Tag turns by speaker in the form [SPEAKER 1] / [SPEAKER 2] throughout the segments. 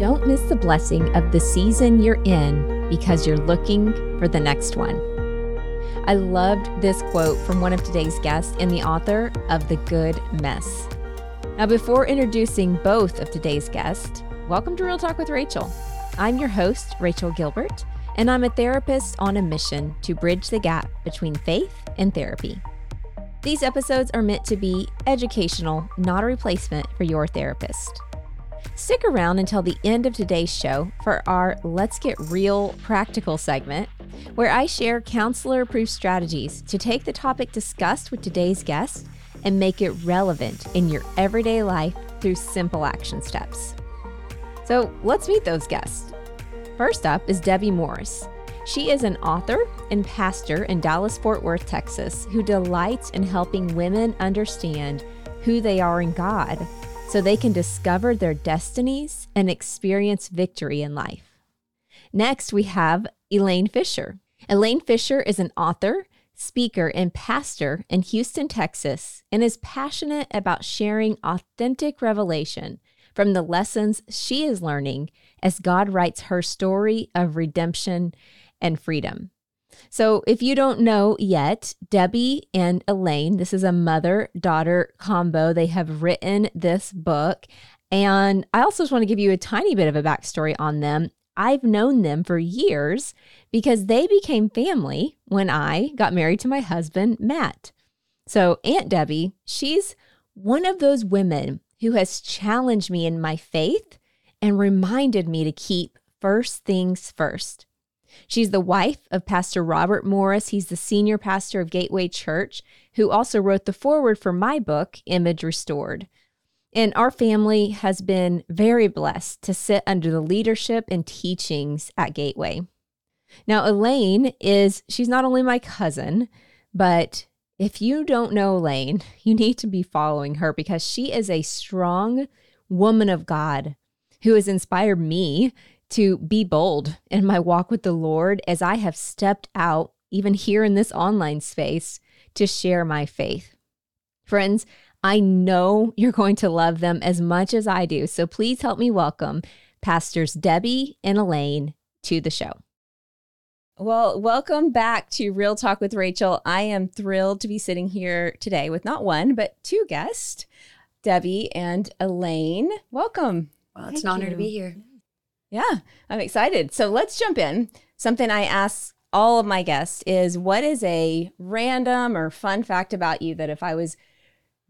[SPEAKER 1] Don't miss the blessing of the season you're in because you're looking for the next one. I loved this quote from one of today's guests and the author of The Good Mess. Now, before introducing both of today's guests, welcome to Real Talk with Rachael. I'm your host, Rachael Gilbert, and I'm a therapist on a mission to bridge the gap between faith and therapy. These episodes are meant to be educational, not a replacement for your therapist. Stick around until the end of today's show for our Let's Get Real practical segment, where I share counselor approved strategies to take the topic discussed with today's guest and make it relevant in your everyday life through simple action steps. So let's meet those guests. First up is Debbie Morris. She is an author and pastor in Dallas Fort Worth, Texas, who delights in helping women understand who they are in God so they can discover their destinies and experience victory in life. Next, we have Elaine Fisher. Elaine Fisher is an author, speaker, and pastor in Houston, Texas, and is passionate about sharing authentic revelation from the lessons she is learning as God writes her story of redemption and freedom. So, if you don't know yet, Debbie and Elaine, this is a mother daughter combo. They have written this book. And I also just want to give you a tiny bit of a backstory on them. I've known them for years because they became family when I got married to my husband, Matt. So, Aunt Debbie, she's one of those women who has challenged me in my faith and reminded me to keep first things first. She's the wife of Pastor Robert Morris. He's the senior pastor of Gateway Church, who also wrote the foreword for my book, Image Restored. And our family has been very blessed to sit under the leadership and teachings at Gateway. Now, Elaine is, she's not only my cousin, but if you don't know Elaine, you need to be following her because she is a strong woman of God who has inspired me to be bold in my walk with the Lord as I have stepped out, even here in this online space, to share my faith. Friends, I know you're going to love them as much as I do. So please help me welcome Pastors Debbie and Elaine to the show. Well, welcome back to Real Talk with Rachael. I am thrilled to be sitting here today with not one, but two guests, Debbie and Elaine. Welcome.
[SPEAKER 2] Well, it's Thank an honor you. to be here.
[SPEAKER 1] Yeah, I'm excited. So let's jump in. Something I ask all of my guests is what is a random or fun fact about you that if I was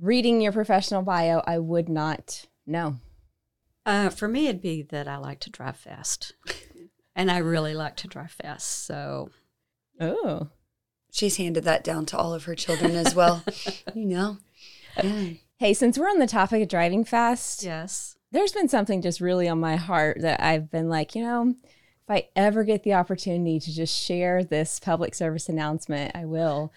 [SPEAKER 1] reading your professional bio, I would not know?
[SPEAKER 3] Uh, for me, it'd be that I like to drive fast. and I really like to drive fast. So,
[SPEAKER 1] oh.
[SPEAKER 2] She's handed that down to all of her children as well. you know.
[SPEAKER 1] Yeah. Hey, since we're on the topic of driving fast,
[SPEAKER 3] yes
[SPEAKER 1] there's been something just really on my heart that I've been like, you know, if I ever get the opportunity to just share this public service announcement, I will.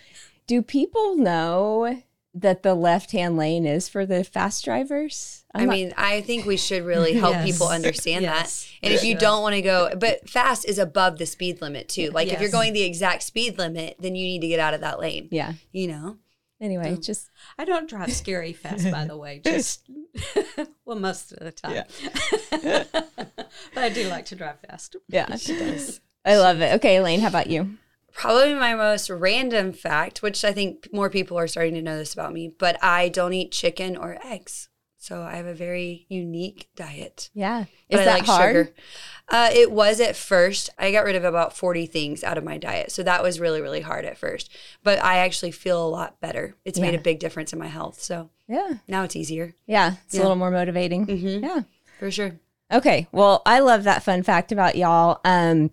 [SPEAKER 1] Do people know that the left hand lane is for the fast drivers?
[SPEAKER 2] I'm i mean, not... I think we should really help yes. people understand yes. that. And if you don't want to go, but fast is above the speed limit too. Like yes. if you're going the exact speed limit, then you need to get out of that lane.
[SPEAKER 1] Yeah.
[SPEAKER 2] You know?
[SPEAKER 1] Anyway, just
[SPEAKER 3] I don't drive scary fast, by the way. Just well, most of the time. Yeah. but I do like to drive fast.
[SPEAKER 1] Yeah, she does. I love it. Okay, Elaine, how about you?
[SPEAKER 2] Probably my most random fact, which I think more people are starting to know this about me, but I don't eat chicken or eggs. So I have a very unique diet.
[SPEAKER 1] Yeah.
[SPEAKER 2] Is that like hard? Sugar. Uh, it was at first. I got rid of about 40 things out of my diet. So that was really, really hard at first. But I actually feel a lot better. It's yeah. made a big difference in my health. So
[SPEAKER 1] yeah,
[SPEAKER 2] now it's easier.
[SPEAKER 1] Yeah. It's yeah. a little more motivating.
[SPEAKER 2] Mm-hmm.
[SPEAKER 1] Yeah.
[SPEAKER 2] For sure.
[SPEAKER 1] Okay. Well, I love that fun fact about y'all. Um,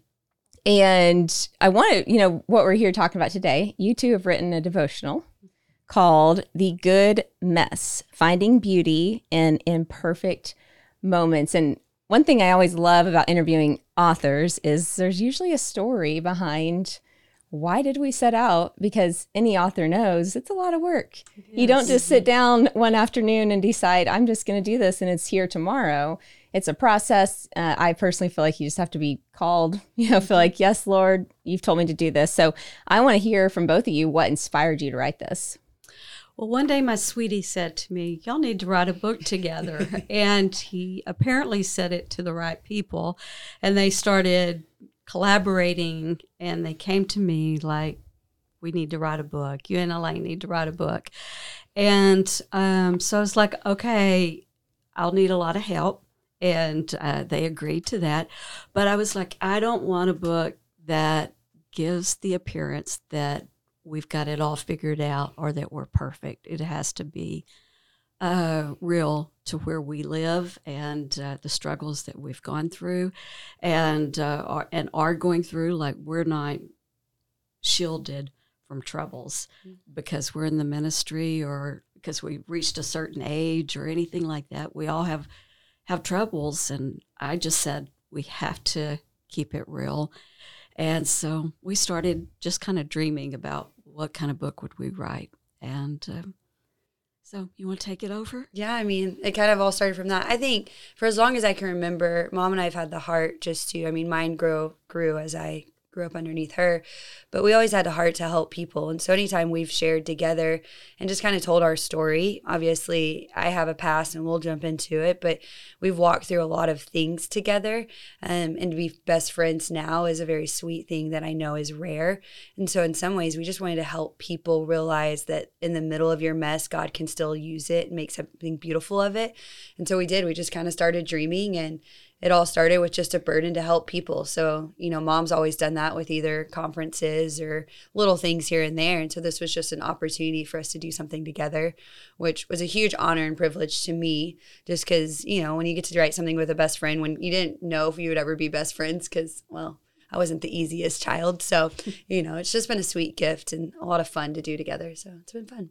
[SPEAKER 1] and I want to, you know, what we're here talking about today. You two have written a devotional called The Good Mess Finding Beauty in Imperfect Moments. And one thing I always love about interviewing authors is there's usually a story behind why did we set out? Because any author knows it's a lot of work. Yes. You don't just sit down one afternoon and decide, I'm just going to do this and it's here tomorrow. It's a process. Uh, I personally feel like you just have to be called, you know, feel like, yes, Lord, you've told me to do this. So I want to hear from both of you what inspired you to write this.
[SPEAKER 3] Well, one day my sweetie said to me, Y'all need to write a book together. and he apparently said it to the right people. And they started collaborating and they came to me like, We need to write a book. You and Elaine need to write a book. And um, so I was like, Okay, I'll need a lot of help. And uh, they agreed to that. But I was like, I don't want a book that gives the appearance that we've got it all figured out or that we're perfect. It has to be uh, real to where we live and uh, the struggles that we've gone through and uh, are, and are going through. Like we're not shielded from troubles mm-hmm. because we're in the ministry or because we reached a certain age or anything like that. We all have have troubles, and I just said we have to keep it real and so we started just kind of dreaming about what kind of book would we write. And um, so you want to take it over?
[SPEAKER 2] Yeah, I mean, it kind of all started from that. I think for as long as I can remember, mom and I have had the heart just to, I mean, mine grew grew as I grew up underneath her. But we always had a heart to help people. And so anytime we've shared together and just kind of told our story, obviously I have a past and we'll jump into it, but we've walked through a lot of things together. Um, and to be best friends now is a very sweet thing that I know is rare. And so in some ways, we just wanted to help people realize that in the middle of your mess, God can still use it and make something beautiful of it. And so we did. We just kind of started dreaming and it all started with just a burden to help people. So, you know, mom's always done that with either conferences or little things here and there. And so this was just an opportunity for us to do something together, which was a huge honor and privilege to me, just because, you know, when you get to write something with a best friend, when you didn't know if you would ever be best friends, because, well, I wasn't the easiest child. So, you know, it's just been a sweet gift and a lot of fun to do together. So it's been fun.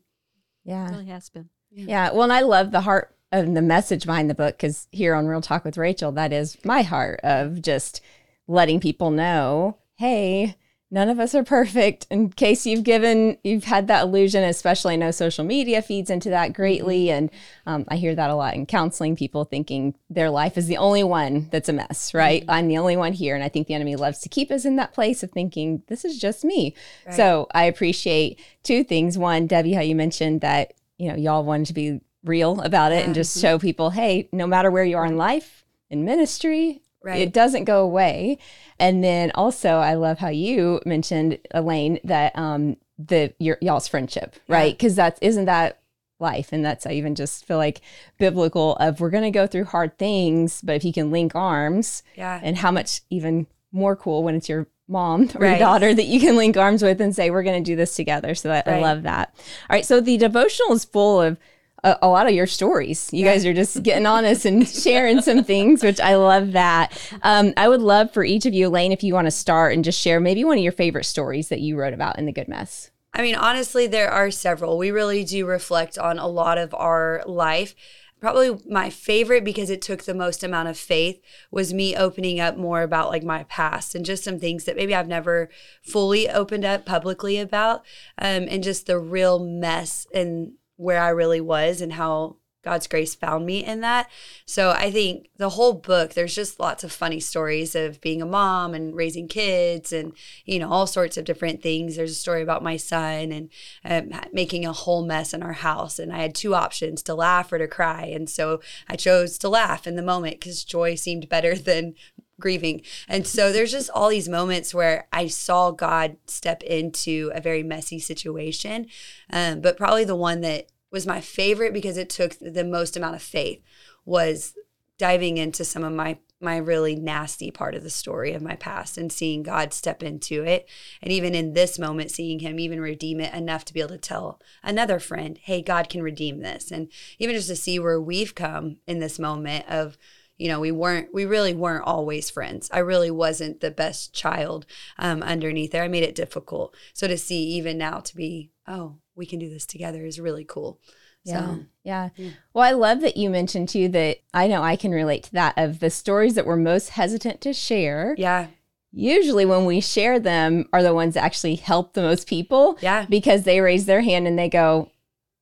[SPEAKER 1] Yeah.
[SPEAKER 3] It really has been.
[SPEAKER 1] Yeah. yeah. Well, and I love the heart of the message behind the book because here on Real Talk with Rachael, that is my heart of just letting people know, hey, none of us are perfect. In case you've given, you've had that illusion, especially I know social media feeds into that greatly. Mm-hmm. And um, I hear that a lot in counseling, people thinking their life is the only one that's a mess, right? Mm-hmm. I'm the only one here. And I think the enemy loves to keep us in that place of thinking, this is just me. Right. So I appreciate two things. One, Debbie, how you mentioned that, you know, y'all wanted to be real about it and just mm-hmm. show people, hey, no matter where you are in life, in ministry, right. it doesn't go away. And then also, I love how you mentioned Elaine that um the your y'all's friendship, right? Because that's isn't that life, and that's I even just feel like biblical of we're gonna go through hard things, but if you can link arms,
[SPEAKER 2] yeah,
[SPEAKER 1] and how much even more cool when it's your mom or right. your daughter that you can link arms with and say we're going to do this together so that, right. i love that all right so the devotional is full of a, a, lot of your stories. You yeah. guys are just getting honest and sharing some things, which I love that. Um, I would love for each of you, Elaine, if you want to start and just share maybe one of your favorite stories that you wrote about in The Good Mess.
[SPEAKER 2] I mean, honestly, there are several. We really do reflect on a lot of our life. Probably my favorite because it took the most amount of faith was me opening up more about like my past and just some things that maybe I've never fully opened up publicly about, um, and just the real mess and where I really was and how God's grace found me in that. So I think the whole book, there's just lots of funny stories of being a mom and raising kids and, you know, all sorts of different things. There's a story about my son and um, making a whole mess in our house. And I had two options to laugh or to cry. And so I chose to laugh in the moment because joy seemed better than grieving. And so there's just all these moments where I saw God step into a very messy situation. Um, but probably the one that was my favorite because it took the most amount of faith was diving into some of my my really nasty part of the story of my past and seeing God step into it. And even in this moment, seeing Him even redeem it enough to be able to tell another friend, hey, God can redeem this. And even just to see where we've come in this moment of you know we weren't we really weren't always friends i really wasn't the best child um, underneath there i made it difficult so to see even now to be oh we can do this together is really cool
[SPEAKER 1] yeah. So, yeah. yeah. Well, I love that you mentioned too that I know I can relate to that of the stories that we're most hesitant to share.
[SPEAKER 2] Yeah.
[SPEAKER 1] Usually, when we share them, are the ones that actually help the most people.
[SPEAKER 2] Yeah.
[SPEAKER 1] Because they raise their hand and they go,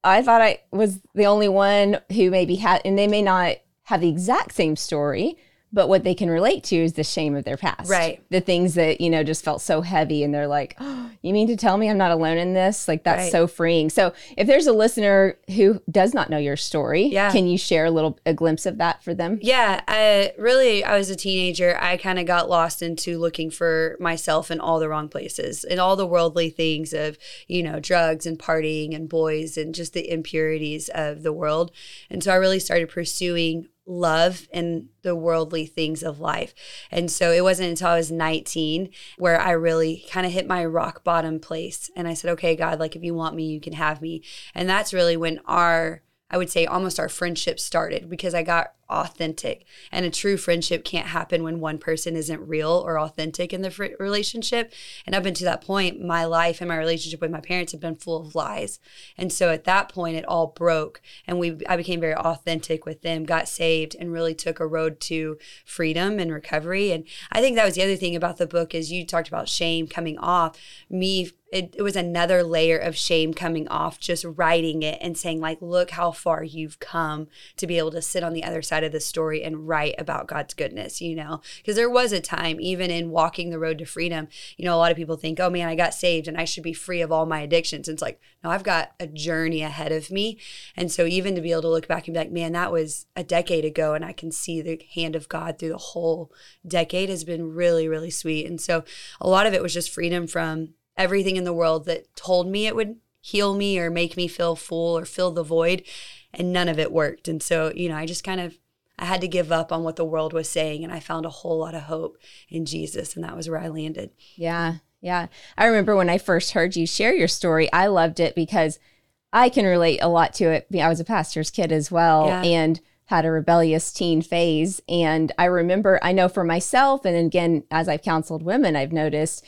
[SPEAKER 1] I thought I was the only one who maybe had, and they may not have the exact same story, but what they can relate to is the shame of their past.
[SPEAKER 2] Right.
[SPEAKER 1] The things that, you know, just felt so heavy and they're like, oh, you mean to tell me I'm not alone in this? Like that's
[SPEAKER 2] Right.
[SPEAKER 1] so freeing. So if there's a listener who does not know your story,
[SPEAKER 2] Yeah.
[SPEAKER 1] can you share a little a glimpse of that for them?
[SPEAKER 2] Yeah, I really I was a teenager. I kind of got lost into looking for myself in all the wrong places and all the worldly things of, you know, drugs and partying and boys and just the impurities of the world. And so I really started pursuing love and the worldly things of life. And so it wasn't until I was 19 where I really kind of hit my rock bottom place and I said, "Okay, God, like if you want me, you can have me." And that's really when our I would say almost our friendship started because I got authentic. And a true friendship can't happen when one person isn't real or authentic in the fr- relationship. And up until that point, my life and my relationship with my parents have been full of lies. And so at that point, it all broke, and we I became very authentic with them, got saved, and really took a road to freedom and recovery. And I think that was the other thing about the book is you talked about shame coming off. Me it, it was another layer of shame coming off just writing it and saying like look how far you've come to be able to sit on the other side of the story and write about god's goodness you know? Because there was a time even in walking the road to freedom you know a lot of people think oh man i got saved and i should be free of all my addictions. And it's like no i've got a journey ahead of me. And so even to be able to look back and be like man that was a decade ago and i can see the hand of god through the whole decade has been really really sweet. And so a lot of it was just freedom from everything in the world that told me it would heal me or make me feel full or fill the void and none of it worked. And so you know i just kind of i had to give up on what the world was saying and i found a whole lot of hope in jesus and that was where i landed
[SPEAKER 1] Yeah. Yeah. I remember when I first heard you share your story, I loved it because I can relate a lot to it. I was a pastor's kid as well
[SPEAKER 2] Yeah.
[SPEAKER 1] and had a rebellious teen phase. And I remember, I know for myself, and again, as I've counseled women, I've noticed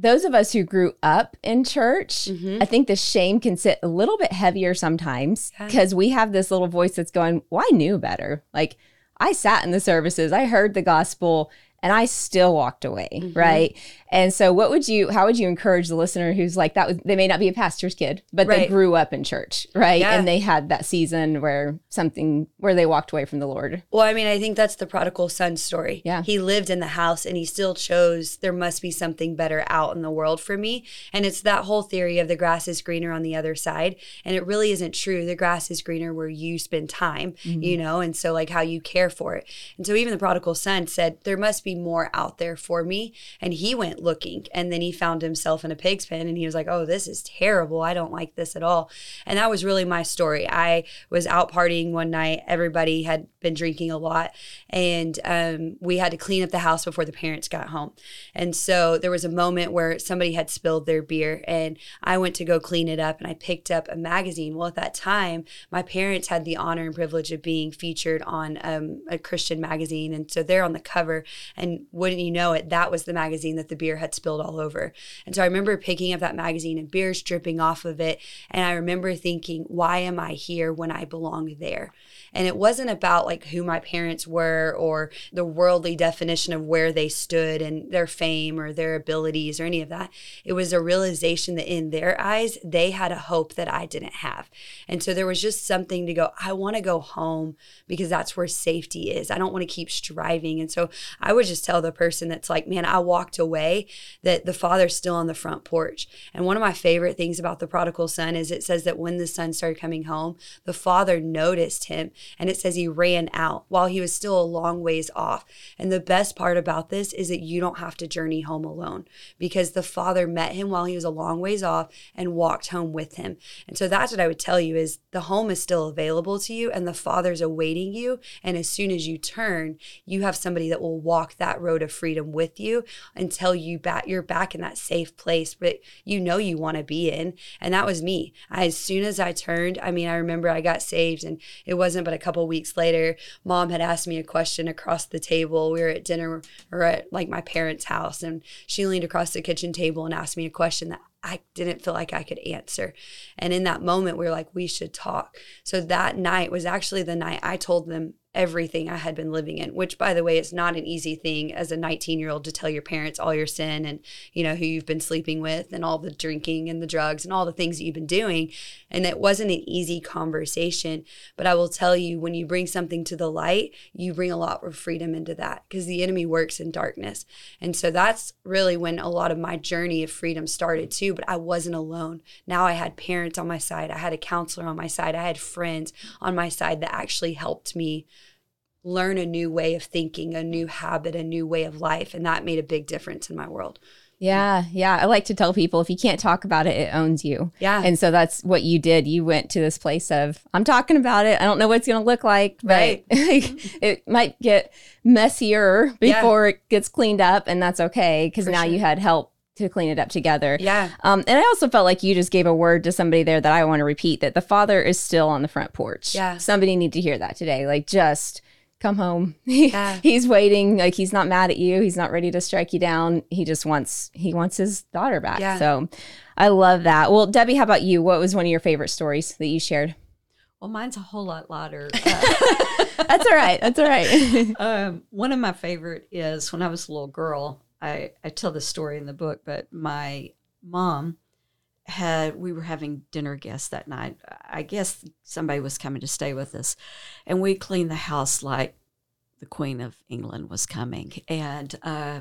[SPEAKER 1] those of us who grew up in church,
[SPEAKER 2] Mhm.
[SPEAKER 1] I think the shame can sit a little bit heavier sometimes
[SPEAKER 2] Yeah.
[SPEAKER 1] because we have this little voice that's going, Well, I knew better. Like, I sat in the services, I heard the gospel, and I still walked away,
[SPEAKER 2] Mm-hmm.
[SPEAKER 1] right? And so, what would you, how would you encourage the listener who's like that? Was, they may not be a pastor's kid, but they grew up in church, right?
[SPEAKER 2] Yeah.
[SPEAKER 1] And they had that season where something, where they walked away from the Lord.
[SPEAKER 2] Well, I mean, I think that's the prodigal son story.
[SPEAKER 1] Yeah.
[SPEAKER 2] He lived in the house and he still chose there must be something better out in the world for me. And it's that whole theory of the grass is greener on the other side. And it really isn't true. The grass is greener where you spend time, you know, and so like how you care for it. And so even the prodigal son said, there must be more out there for me. And he went looking and then he found himself in a pig's pen and he was like, oh, this is terrible. I don't like this at all. And that was really my story. I was out partying one night. Everybody had been drinking a lot and um, we had to clean up the house before the parents got home. And so there was a moment where somebody had spilled their beer and I went to go clean it up and I picked up a magazine. Well, at that time, my parents had the honor and privilege of being featured on um, a Christian magazine. And so they're on the cover. And wouldn't you know it, that was the magazine that the beer had spilled all over. And so I remember picking up that magazine and beers dripping off of it. And I remember thinking, why am I here when I belong there? And it wasn't about like who my parents were or the worldly definition of where they stood and their fame or their abilities or any of that. It was a realization that in their eyes, they had a hope that I didn't have. And so there was just something to go, I want to go home because that's where safety is. I don't want to keep striving. And so I would just tell the person that's like, man, I walked away that the father's still on the front porch. And one of my favorite things about the prodigal son is it says that when the son started coming home, the father noticed him and it says he ran out while he was still a long ways off. And the best part about this is that you don't have to journey home alone because the father met him while he was a long ways off and walked home with him. And so that's what I would tell you is the home is still available to you and the father's awaiting you and as soon as you turn, you have somebody that will walk that road of freedom with you until you back you're back in that safe place but you know you want to be in. And that was me. As soon as I turned, I mean, I remember I got saved and it wasn't but a couple weeks later, mom had asked me a question across the table. We were at dinner or at like my parents' house and she leaned across the kitchen table and asked me a question that I didn't feel like I could answer. And in that moment, we were like, we should talk. So that night was actually the night I told them everything I had been living in, which by the way is not an easy thing as a 19 year old to tell your parents all your sin and, you know, who you've been sleeping with and all the drinking and the drugs and all the things that you've been doing. And it wasn't an easy conversation. But I will tell you, when you bring something to the light, you bring a lot of freedom into that because the enemy works in darkness. And so that's really when a lot of my journey of freedom started too. But I wasn't alone. Now I had parents on my side, I had a counselor on my side, I had friends on my side that actually helped me learn a new way of thinking, a new habit, a new way of life. And that made a big difference in my world.
[SPEAKER 1] Yeah, yeah. I like to tell people if you can't talk about it, it owns you.
[SPEAKER 2] Yeah.
[SPEAKER 1] And so that's what you did. You went to this place of, I'm talking about it. I don't know what it's going to look like, but
[SPEAKER 2] Right.
[SPEAKER 1] it might get messier before it gets cleaned up. And that's okay because now
[SPEAKER 2] sure.
[SPEAKER 1] you had help to clean it up together.
[SPEAKER 2] Yeah.
[SPEAKER 1] Um, and I also felt like you just gave a word to somebody there that I want to repeat that the father is still on the front porch.
[SPEAKER 2] Yeah.
[SPEAKER 1] Somebody need to hear that today. Like just come home.
[SPEAKER 2] Yeah.
[SPEAKER 1] he's waiting. Like he's not mad at you. He's not ready to strike you down. He just wants he wants his daughter back.
[SPEAKER 2] Yeah.
[SPEAKER 1] So I love that. Well, Debbie, how about you? What was one of your favorite stories that you shared?
[SPEAKER 3] Well, mine's a whole lot louder. Uh,
[SPEAKER 1] That's all right. That's all right.
[SPEAKER 3] um, one of my favorite is when I was a little girl. I, I tell this story in the book, but my mom had we were having dinner guests that night. I guess somebody was coming to stay with us, and we cleaned the house like the Queen of England was coming. And uh,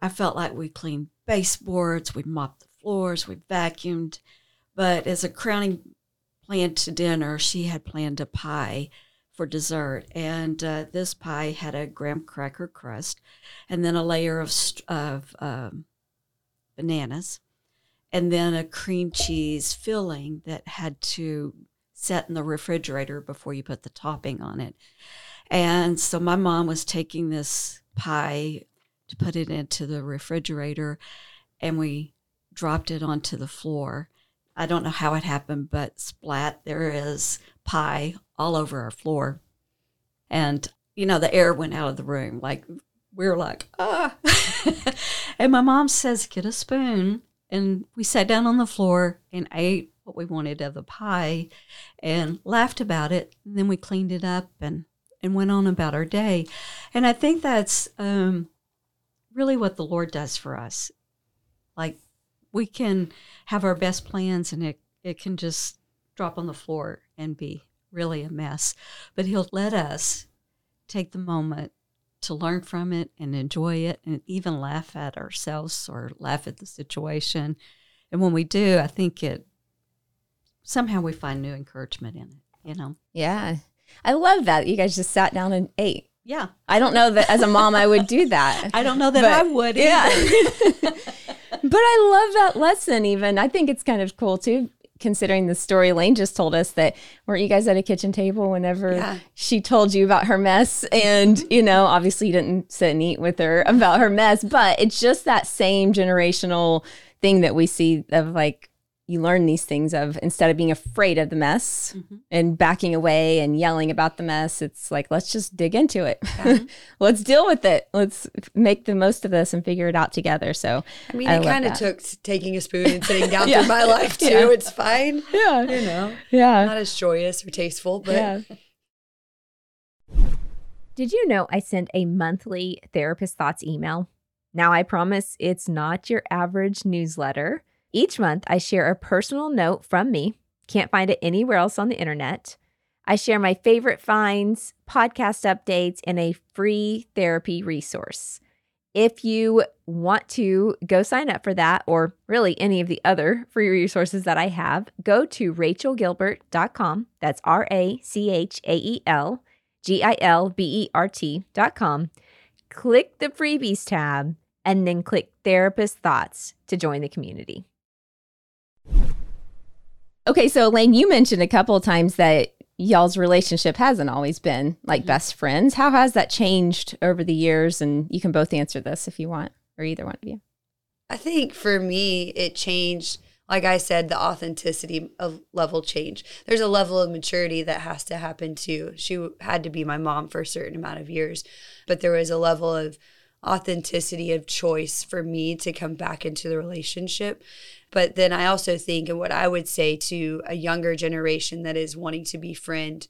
[SPEAKER 3] I felt like we cleaned baseboards, we mopped the floors, we vacuumed. But as a crowning plan to dinner, she had planned a pie for dessert. And uh, this pie had a graham cracker crust and then a layer of, of um, bananas and then a cream cheese filling that had to set in the refrigerator before you put the topping on it. And so my mom was taking this pie to put it into the refrigerator and we dropped it onto the floor. I don't know how it happened, but splat, there is pie all over our floor. And, you know, the air went out of the room. Like, we are like, ah. and my mom says, get a spoon. And we sat down on the floor and ate what we wanted of the pie and laughed about it. And then we cleaned it up and, and went on about our day. And I think that's um, really what the Lord does for us. Like, we can have our best plans and it, it can just drop on the floor and be really a mess. But He'll let us take the moment to learn from it and enjoy it and even laugh at ourselves or laugh at the situation. And when we do, I think it somehow we find new encouragement in it, you know?
[SPEAKER 1] yeah. I love that. You guys just sat down and ate.
[SPEAKER 3] Yeah.
[SPEAKER 1] I don't know that as a mom I would do that.
[SPEAKER 3] I don't know that
[SPEAKER 1] But-
[SPEAKER 3] I would
[SPEAKER 1] yeah. but I love that lesson even. I think it's kind of cool too, considering the story Lane just told us that weren't you guys at a kitchen table whenever
[SPEAKER 2] Yeah.
[SPEAKER 1] she told you about her mess? And, you know, obviously you didn't sit and eat with her about her mess, but it's just that same generational thing that we see of like you learn these things of instead of being afraid of the mess
[SPEAKER 3] Mhm.
[SPEAKER 1] and backing away and yelling about the mess, it's like, let's just dig into it.
[SPEAKER 2] Yeah.
[SPEAKER 1] let's deal with it. Let's make the most of this and figure it out together. So,
[SPEAKER 2] I mean,
[SPEAKER 1] I
[SPEAKER 2] it kind of took taking a spoon and sitting down
[SPEAKER 1] Yeah.
[SPEAKER 2] through my life too.
[SPEAKER 1] Yeah.
[SPEAKER 2] It's fine.
[SPEAKER 1] yeah.
[SPEAKER 2] You know,
[SPEAKER 1] Yeah.
[SPEAKER 2] not as joyous or tasteful, but
[SPEAKER 1] yeah. Did you know I send a monthly therapist thoughts email? Now, I promise it's not your average newsletter. Each month, I share a personal note from me. Can't find it anywhere else on the internet. I share my favorite finds, podcast updates, and a free therapy resource. If you want to go sign up for that, or really any of the other free resources that I have, go to rachaelgilbert.com. That's R A C H A E L G I L B E R T.com. Click the freebies tab and then click therapist thoughts to join the community. Okay, so Elaine, you mentioned a couple of times that y'all's relationship hasn't always been like
[SPEAKER 3] Mhm.
[SPEAKER 1] best friends. How has that changed over the years? And you can both answer this if you want, or either one of you.
[SPEAKER 2] I think for me, it changed. Like I said, the authenticity of level change. There's a level of maturity that has to happen too. She had to be my mom for a certain amount of years, but there was a level of authenticity of choice for me to come back into the relationship. But then I also think, and what I would say to a younger generation that is wanting to befriend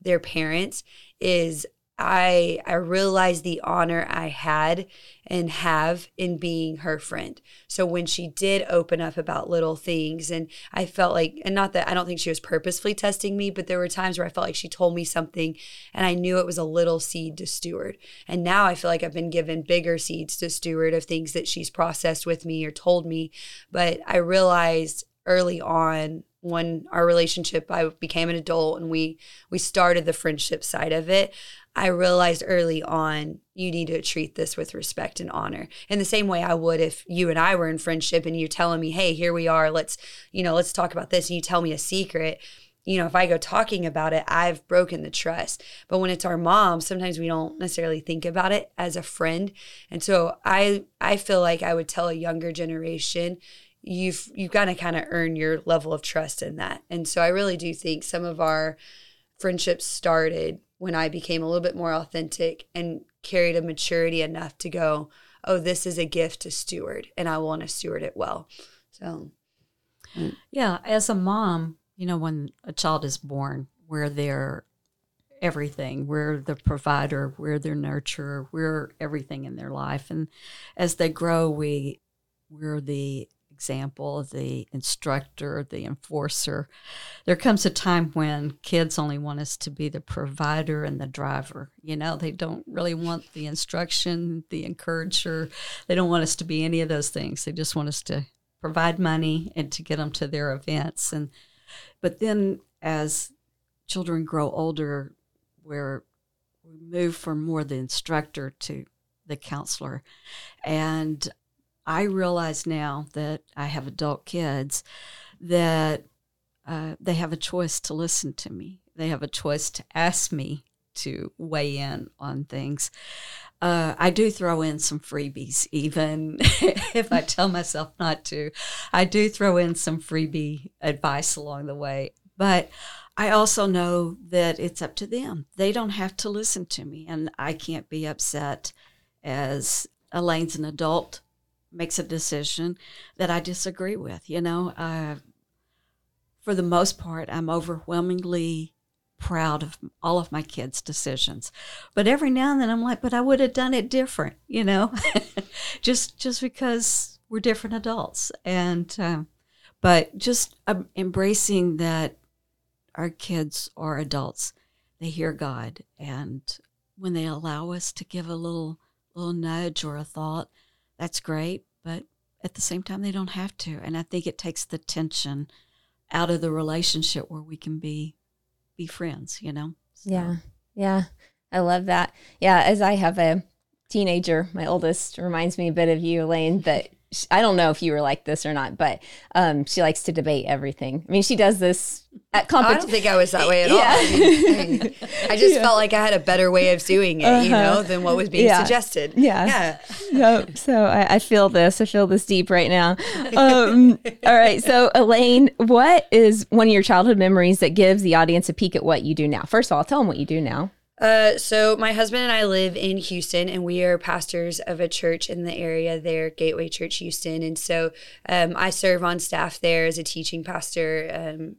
[SPEAKER 2] their parents is I I realized the honor I had and have in being her friend. So when she did open up about little things and I felt like and not that I don't think she was purposefully testing me, but there were times where I felt like she told me something and I knew it was a little seed to steward. And now I feel like I've been given bigger seeds to steward of things that she's processed with me or told me, but I realized early on when our relationship I became an adult and we we started the friendship side of it I realized early on you need to treat this with respect and honor in the same way I would if you and I were in friendship and you're telling me, hey, here we are, let's, you know, let's talk about this. And you tell me a secret. You know, if I go talking about it, I've broken the trust. But when it's our mom, sometimes we don't necessarily think about it as a friend. And so I I feel like I would tell a younger generation, you've you've got to kind of earn your level of trust in that. And so I really do think some of our friendships started when I became a little bit more authentic and carried a maturity enough to go, oh, this is a gift to steward and I want to steward it well. So,
[SPEAKER 3] mm. yeah, as a mom, you know, when a child is born, we're their everything. We're the provider, we're their nurturer, we're everything in their life. And as they grow, we we're the example, the instructor, the enforcer. There comes a time when kids only want us to be the provider and the driver. You know, they don't really want the instruction, the encourager. They don't want us to be any of those things. They just want us to provide money and to get them to their events. And but then as children grow older, where we move from more the instructor to the counselor. And I realize now that I have adult kids that uh, they have a choice to listen to me. They have a choice to ask me to weigh in on things. Uh, I do throw in some freebies, even if I tell myself not to. I do throw in some freebie advice along the way. But I also know that it's up to them. They don't have to listen to me, and I can't be upset as Elaine's an adult makes a decision that I disagree with. You know, uh, for the most part, I'm overwhelmingly proud of all of my kids' decisions. But every now and then, I'm like, but I would have done it different. You know, just just because we're different adults, and um, but just um, embracing that our kids are adults. They hear God, and when they allow us to give a little little nudge or a thought that's great, but at the same time, they don't have to. And I think it takes the tension out of the relationship where we can be be friends, you know?
[SPEAKER 1] So. Yeah. Yeah. I love that. Yeah. As I have a teenager, my oldest reminds me a bit of you, Elaine, that I don't know if you were like this or not, but um, she likes to debate everything. I mean, she does this at competition.
[SPEAKER 2] I don't think I was that way at yeah. all. I, I just yeah. felt like I had a better way of doing it, uh-huh. you know, than what was being yeah. suggested.
[SPEAKER 1] Yeah. Yeah. so, so I, I, feel this. I feel this deep right now. Um, all right. So, Elaine, what is one of your childhood memories that gives the audience a peek at what you do now? First of all, tell them what you do now.
[SPEAKER 2] Uh, so my husband and I live in Houston, and we are pastors of a church in the area there, Gateway Church Houston. And so um, I serve on staff there as a teaching pastor. Um,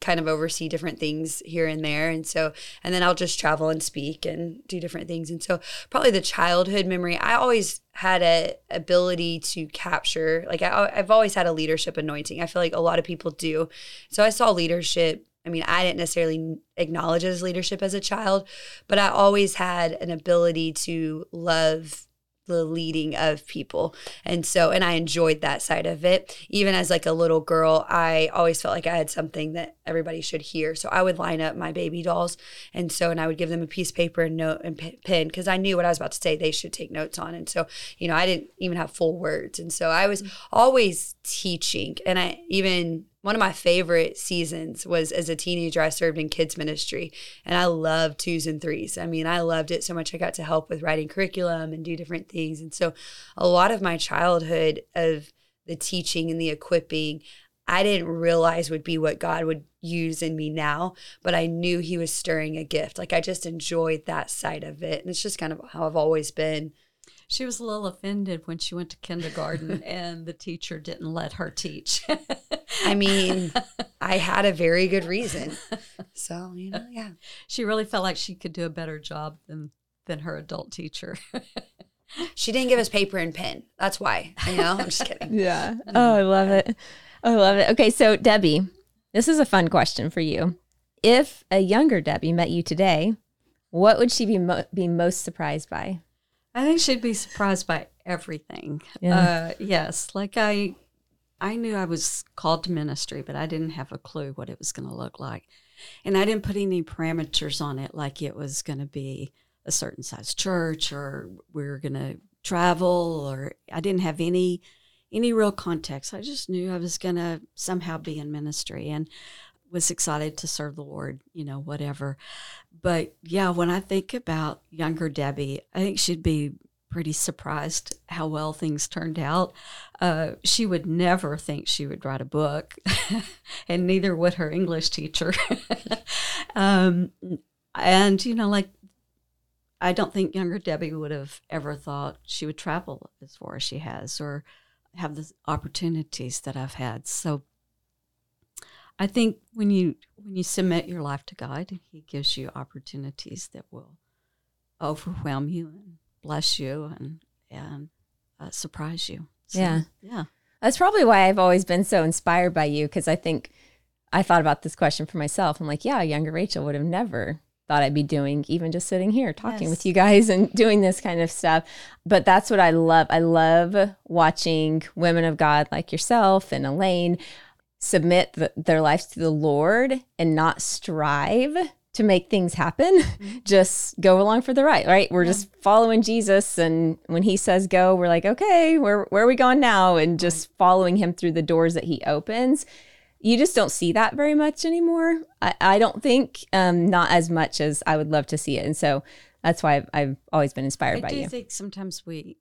[SPEAKER 2] kind of oversee different things here and there and so and then I'll just travel and speak and do different things and so probably the childhood memory I always had a ability to capture like I, I've always had a leadership anointing I feel like a lot of people do so I saw leadership I mean, I didn't necessarily acknowledge as leadership as a child, but I always had an ability to love the leading of people. And so, and I enjoyed that side of it. Even as like a little girl, I always felt like I had something that everybody should hear. So I would line up my baby dolls. And so, and I would give them a piece of paper and note and pen because I knew what I was about to say they should take notes on. And so, you know, I didn't even have full words. And so I was mm-hmm. always teaching. And I even, one of my favorite seasons was as a teenager i served in kids ministry and i loved twos and threes. I mean i loved it so much i got to help with writing curriculum and do different things and so a lot of my childhood of the teaching and the equipping i didn't realize would be what god would use in me now but i knew he was stirring a gift. Like i just enjoyed that side of it and it's just kind of how i've always been
[SPEAKER 3] She was a little offended when she went to kindergarten and the teacher didn't let her teach.
[SPEAKER 2] I mean, I had a very good reason. So, you know, yeah.
[SPEAKER 3] She really felt like she could do a better job than than her adult teacher.
[SPEAKER 2] she didn't give us paper and pen. That's why. I know. I'm just kidding.
[SPEAKER 1] Yeah. Oh, I love it. I love it. Okay, so Debbie, this is a fun question for you. If a younger Debbie met you today, what would she be mo- be most surprised by?
[SPEAKER 3] I think she'd be surprised by everything.
[SPEAKER 1] Yeah.
[SPEAKER 3] Uh, yes, like I, I knew I was called to ministry, but I didn't have a clue what it was going to look like, and I didn't put any parameters on it, like it was going to be a certain size church or we are going to travel, or I didn't have any any real context. I just knew I was going to somehow be in ministry, and was excited to serve the Lord, you know, whatever. But yeah, when I think about younger Debbie, I think she'd be pretty surprised how well things turned out. Uh, she would never think she would write a book, and neither would her English teacher. um, and, you know, like, I don't think younger Debbie would have ever thought she would travel as far as she has or have the opportunities that I've had. So I think when you when you submit your life to God, He gives you opportunities that will overwhelm you and bless you and and uh, surprise you.
[SPEAKER 1] So, yeah,
[SPEAKER 3] yeah.
[SPEAKER 1] That's probably why I've always been so inspired by you because I think I thought about this question for myself. I'm like, yeah, younger Rachael would have never thought I'd be doing, even just sitting here talking yes. with you guys and doing this kind of stuff. But that's what I love. I love watching women of God like yourself and Elaine submit the, their lives to the Lord and not strive to make things happen. Mm-hmm. Just go along for the ride, right? We're yeah. just following Jesus. And when he says go, we're like, okay, where, where are we going now? And just right. following him through the doors that he opens. You just don't see that very much anymore. I, I don't think, um, not as much as I would love to see it. And so that's why I've, I've always been inspired
[SPEAKER 3] I
[SPEAKER 1] by
[SPEAKER 3] do
[SPEAKER 1] you.
[SPEAKER 3] I think sometimes we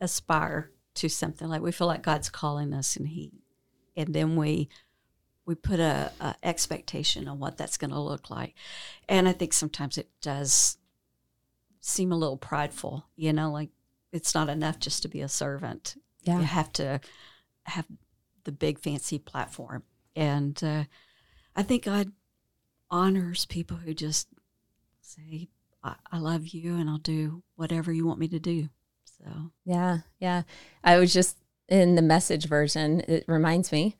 [SPEAKER 3] aspire to something like we feel like God's calling us and he and then we we put a, a expectation on what that's going to look like. And i think sometimes it does seem a little prideful you know like it's not enough just to be a servant. Yeah. you have to have the big fancy platform. And uh, i think god honors people who just say I, I love you and i'll do whatever you want me to do. So.
[SPEAKER 1] Yeah yeah. I was just in the message version, it reminds me.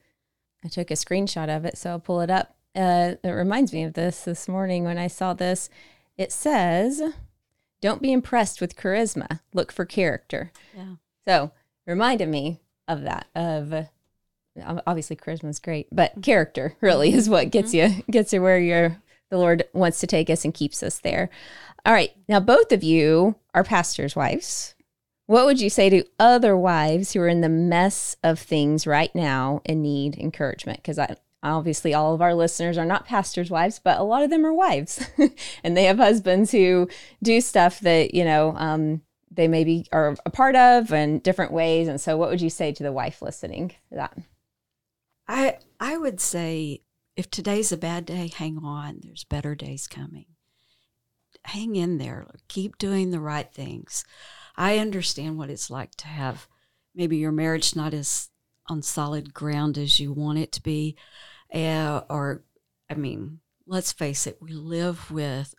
[SPEAKER 1] I took a screenshot of it, so I'll pull it up. Uh, it reminds me of this this morning when I saw this. It says, "Don't be impressed with charisma. Look for character."
[SPEAKER 3] Yeah.
[SPEAKER 1] So reminded me of that. Of obviously charisma is great, but character really is what gets mm-hmm. you gets you where you're. The Lord wants to take us and keeps us there. All right. Now, both of you are pastors' wives. What would you say to other wives who are in the mess of things right now and need encouragement? Because I obviously all of our listeners are not pastors' wives, but a lot of them are wives, and they have husbands who do stuff that you know um, they maybe are a part of in different ways. And so, what would you say to the wife listening to that?
[SPEAKER 3] I I would say if today's a bad day, hang on. There's better days coming. Hang in there. Keep doing the right things. I understand what it's like to have maybe your marriage not as on solid ground as you want it to be. Uh, or, I mean, let's face it, we live with,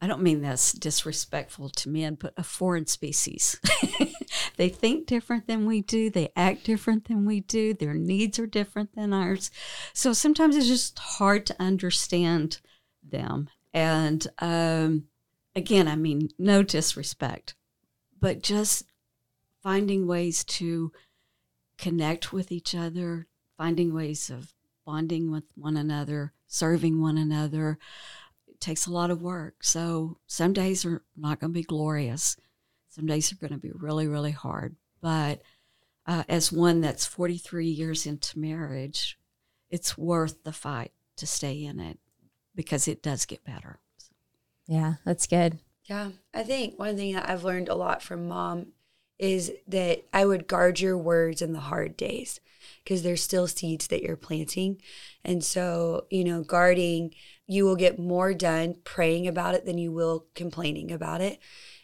[SPEAKER 3] I don't mean that's disrespectful to men, but a foreign species. they think different than we do, they act different than we do, their needs are different than ours. So sometimes it's just hard to understand them. And um, again, I mean, no disrespect, but just finding ways to connect with each other, finding ways of bonding with one another, serving one another. It takes a lot of work. So some days are not going to be glorious. Some days are going to be really, really hard. But uh, as one that's 43 years into marriage, it's worth the fight to stay in it because it does get better.
[SPEAKER 1] Yeah, that's good.
[SPEAKER 2] Yeah, I think one thing that I've learned a lot from mom is that I would guard your words in the hard days because there's still seeds that you're planting. And so, you know, guarding, you will get more done praying about it than you will complaining about it.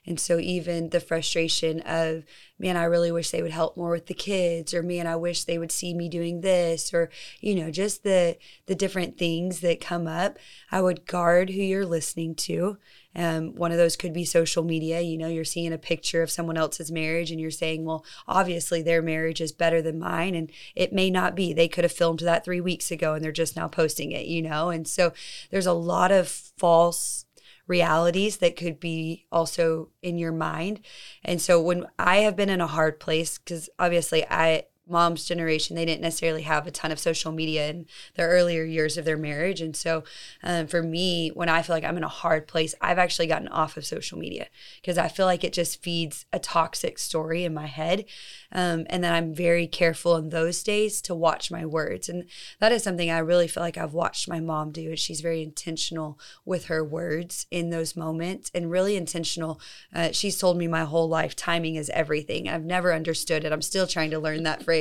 [SPEAKER 2] And so even the frustration of, man, I really wish they would help more with the kids, or man, I wish they would see me doing this, or, you know, just the the different things that come up. I would guard who you're listening to. Um, one of those could be social media. You know, you're seeing a picture of someone else's marriage and you're saying, well, obviously their marriage is better than mine. And it may not be. They could have filmed that three weeks ago and they're just now posting it, you know? And so there's a lot of false realities that could be also in your mind. And so when I have been in a hard place, because obviously I, mom's generation, they didn't necessarily have a ton of social media in the earlier years of their marriage. And so um, for me, when I feel like I'm in a hard place, I've actually gotten off of social media because I feel like it just feeds a toxic story in my head. Um, and then I'm very careful in those days to watch my words. And that is something I really feel like I've watched my mom do. Is she's very intentional with her words in those moments and really intentional. Uh, she's told me my whole life timing is everything. I've never understood it. I'm still trying to learn that phrase,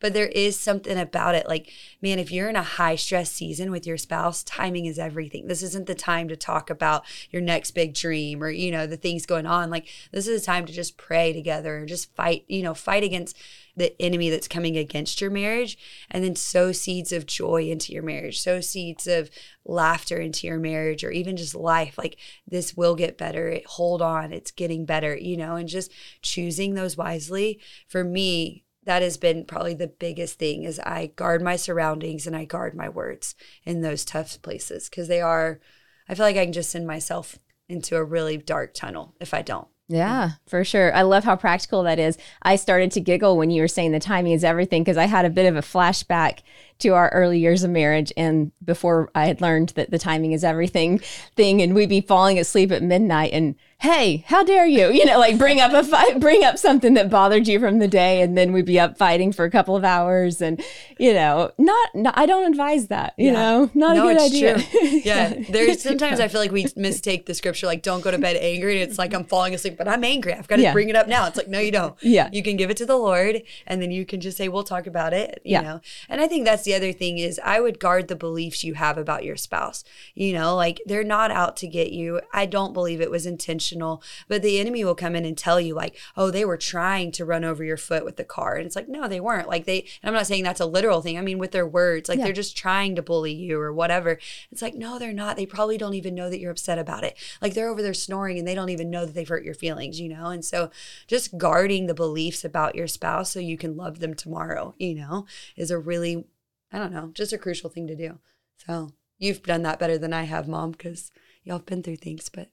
[SPEAKER 2] but there is something about it. Like, man, if you're in a high stress season with your spouse, timing is everything. This isn't the time to talk about your next big dream or, you know, the things going on. Like, this is a time to just pray together and just fight, you know, fight against the enemy that's coming against your marriage and then sow seeds of joy into your marriage sow seeds of laughter into your marriage or even just life like this will get better hold on it's getting better you know and just choosing those wisely for me that has been probably the biggest thing is i guard my surroundings and i guard my words in those tough places because they are i feel like i can just send myself into a really dark tunnel if i don't
[SPEAKER 1] yeah, for sure. I love how practical that is. I started to giggle when you were saying the timing is everything because I had a bit of a flashback to our early years of marriage and before I had learned that the timing is everything thing and we'd be falling asleep at midnight and hey, how dare you? You know, like bring up a fight, bring up something that bothered you from the day, and then we'd be up fighting for a couple of hours, and you know, not, not I don't advise that. You yeah. know, not no, a good idea.
[SPEAKER 2] yeah, there's sometimes I feel like we mistake the scripture, like don't go to bed angry, and it's like I'm falling asleep, but I'm angry. I've got to yeah. bring it up now. It's like no, you don't.
[SPEAKER 1] Yeah,
[SPEAKER 2] you can give it to the Lord, and then you can just say we'll talk about it. You yeah. know, and I think that's the other thing is I would guard the beliefs you have about your spouse. You know, like they're not out to get you. I don't believe it was intentional, but the enemy will come in and tell you like, oh, they were trying to run over your foot with the car. And it's like, no, they weren't. Like they, and I'm not saying that's a literal thing. I mean, with their words, like yeah. they're just trying to bully you or whatever. It's like, no, they're not. They probably don't even know that you're upset about it. Like they're over there snoring and they don't even know that they've hurt your feelings, you know? And so just guarding the beliefs about your spouse so you can love them tomorrow, you know, is a really I don't know, just a crucial thing to do. So you've done that better than I have, mom, because y'all have been through things, but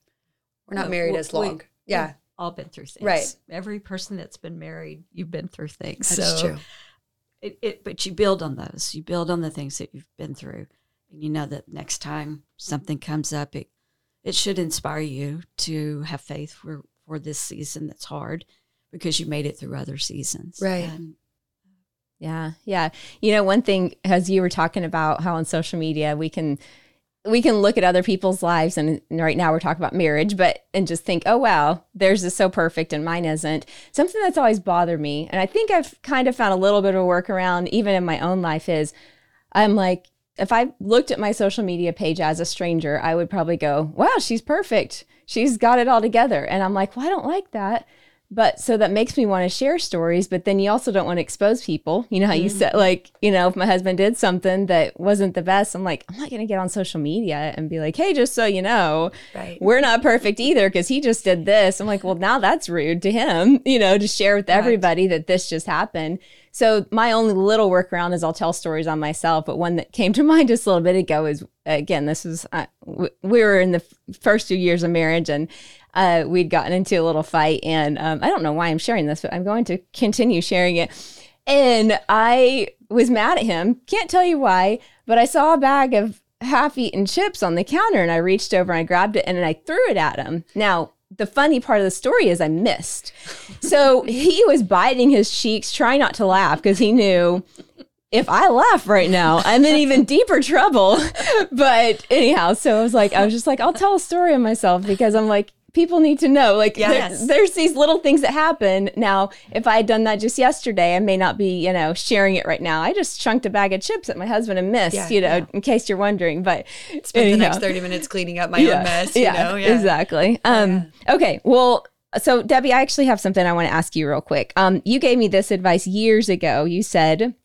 [SPEAKER 2] we're not married as long. We, yeah.
[SPEAKER 3] All been through things.
[SPEAKER 2] Right.
[SPEAKER 3] Every person that's been married, you've been through things.
[SPEAKER 2] That's so true.
[SPEAKER 3] It, it, but you build on those. You build on the things that you've been through. And you know that next time something comes up, it it should inspire you to have faith for, for this season that's hard because you made it through other seasons.
[SPEAKER 2] Right. And
[SPEAKER 1] yeah. Yeah. You know, one thing as you were talking about how on social media we can we can look at other people's lives and right now we're talking about marriage, but and just think, oh wow, theirs is so perfect and mine isn't. Something that's always bothered me, and I think I've kind of found a little bit of a workaround even in my own life is I'm like, if I looked at my social media page as a stranger, I would probably go, wow, she's perfect. She's got it all together. And I'm like, well, I don't like that. But so that makes me want to share stories, but then you also don't want to expose people. You know how you mm-hmm. said, like, you know, if my husband did something that wasn't the best, I'm like, I'm not going to get on social media and be like, hey, just so you know,
[SPEAKER 2] right.
[SPEAKER 1] we're not perfect either because he just did this. I'm like, well, now that's rude to him, you know, to share with everybody that this just happened. So my only little workaround is I'll tell stories on myself. But one that came to mind just a little bit ago is again, this was uh, we were in the first two years of marriage, and uh, we'd gotten into a little fight. And um, I don't know why I'm sharing this, but I'm going to continue sharing it. And I was mad at him. Can't tell you why, but I saw a bag of half eaten chips on the counter and I reached over and I grabbed it and I threw it at him. Now, the funny part of the story is I missed. So he was biting his cheeks, trying not to laugh because he knew if I laugh right now, I'm in even deeper trouble. but anyhow, so I was like, I was just like, I'll tell a story of myself because I'm like, people need to know. Like yes. there, there's these little things that happen. Now, if I had done that just yesterday, I may not be, you know, sharing it right now. I just chunked a bag of chips at my husband and missed, yeah, you know, yeah. in case you're wondering. But
[SPEAKER 2] spend the next 30 minutes cleaning up my yeah, own mess, yeah,
[SPEAKER 1] know? Yeah. Exactly. Um, okay. Well, So, Debbie, I actually have something I want to ask you real quick. Um, you gave me this advice years ago. You said,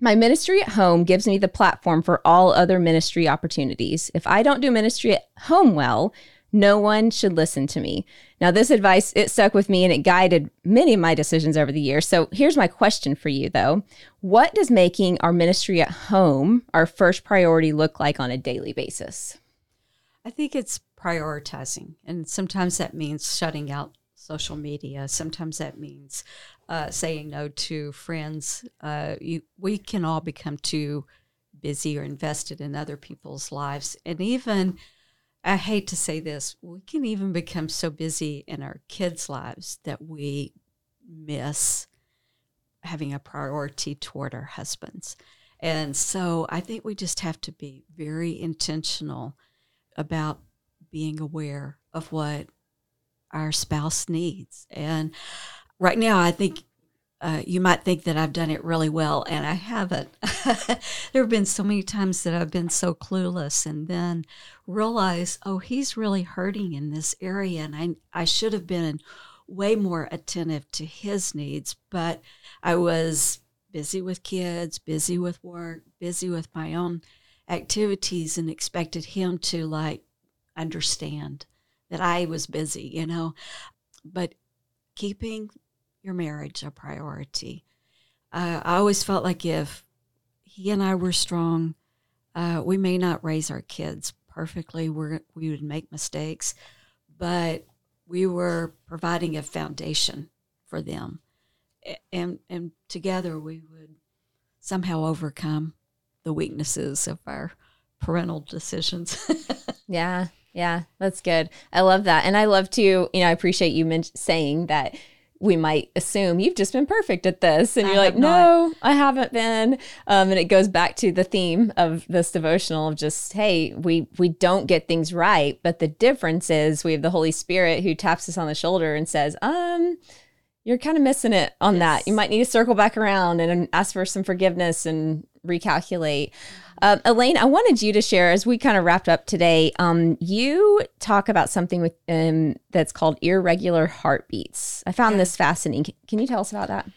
[SPEAKER 1] My ministry at home gives me the platform for all other ministry opportunities. If I don't do ministry at home well, no one should listen to me. Now, this advice, it stuck with me and it guided many of my decisions over the years. So here's my question for you, though. What does making our ministry at home our first priority look like on a daily basis?
[SPEAKER 3] I think it's prioritizing. And sometimes that means shutting out social media. Sometimes that means uh, saying no to friends. Uh, you, we can all become too busy or invested in other people's lives. And even I hate to say this, we can even become so busy in our kids' lives that we miss having a priority toward our husbands. And so I think we just have to be very intentional about being aware of what our spouse needs. And right now, I think uh, you might think that I've done it really well, and I haven't. there have been so many times that I've been so clueless, and then realize, oh, he's really hurting in this area, and I I should have been way more attentive to his needs, but I was busy with kids, busy with work, busy with my own activities, and expected him to like understand that I was busy, you know. But keeping your marriage a priority. Uh, I always felt like if he and I were strong, uh, we may not raise our kids perfectly. we we would make mistakes, but we were providing a foundation for them, and and together we would somehow overcome the weaknesses of our parental decisions.
[SPEAKER 1] yeah, yeah, that's good. I love that, and I love to you know I appreciate you men- saying that we might assume you've just been perfect at this. And I you're like no i haven't been. Um, and it goes back to the theme of this devotional of just hey we we don't get things right but the difference is we have the holy spirit who taps us on the shoulder and says um you're kind of missing it on yes. that. You might need to circle back around and ask for some forgiveness and recalculate uh, Elaine, I wanted you to share as we kind of wrapped up today. Um, you talk about something with um, that's called irregular heartbeats. I found yeah. this fascinating. Can you tell us about that?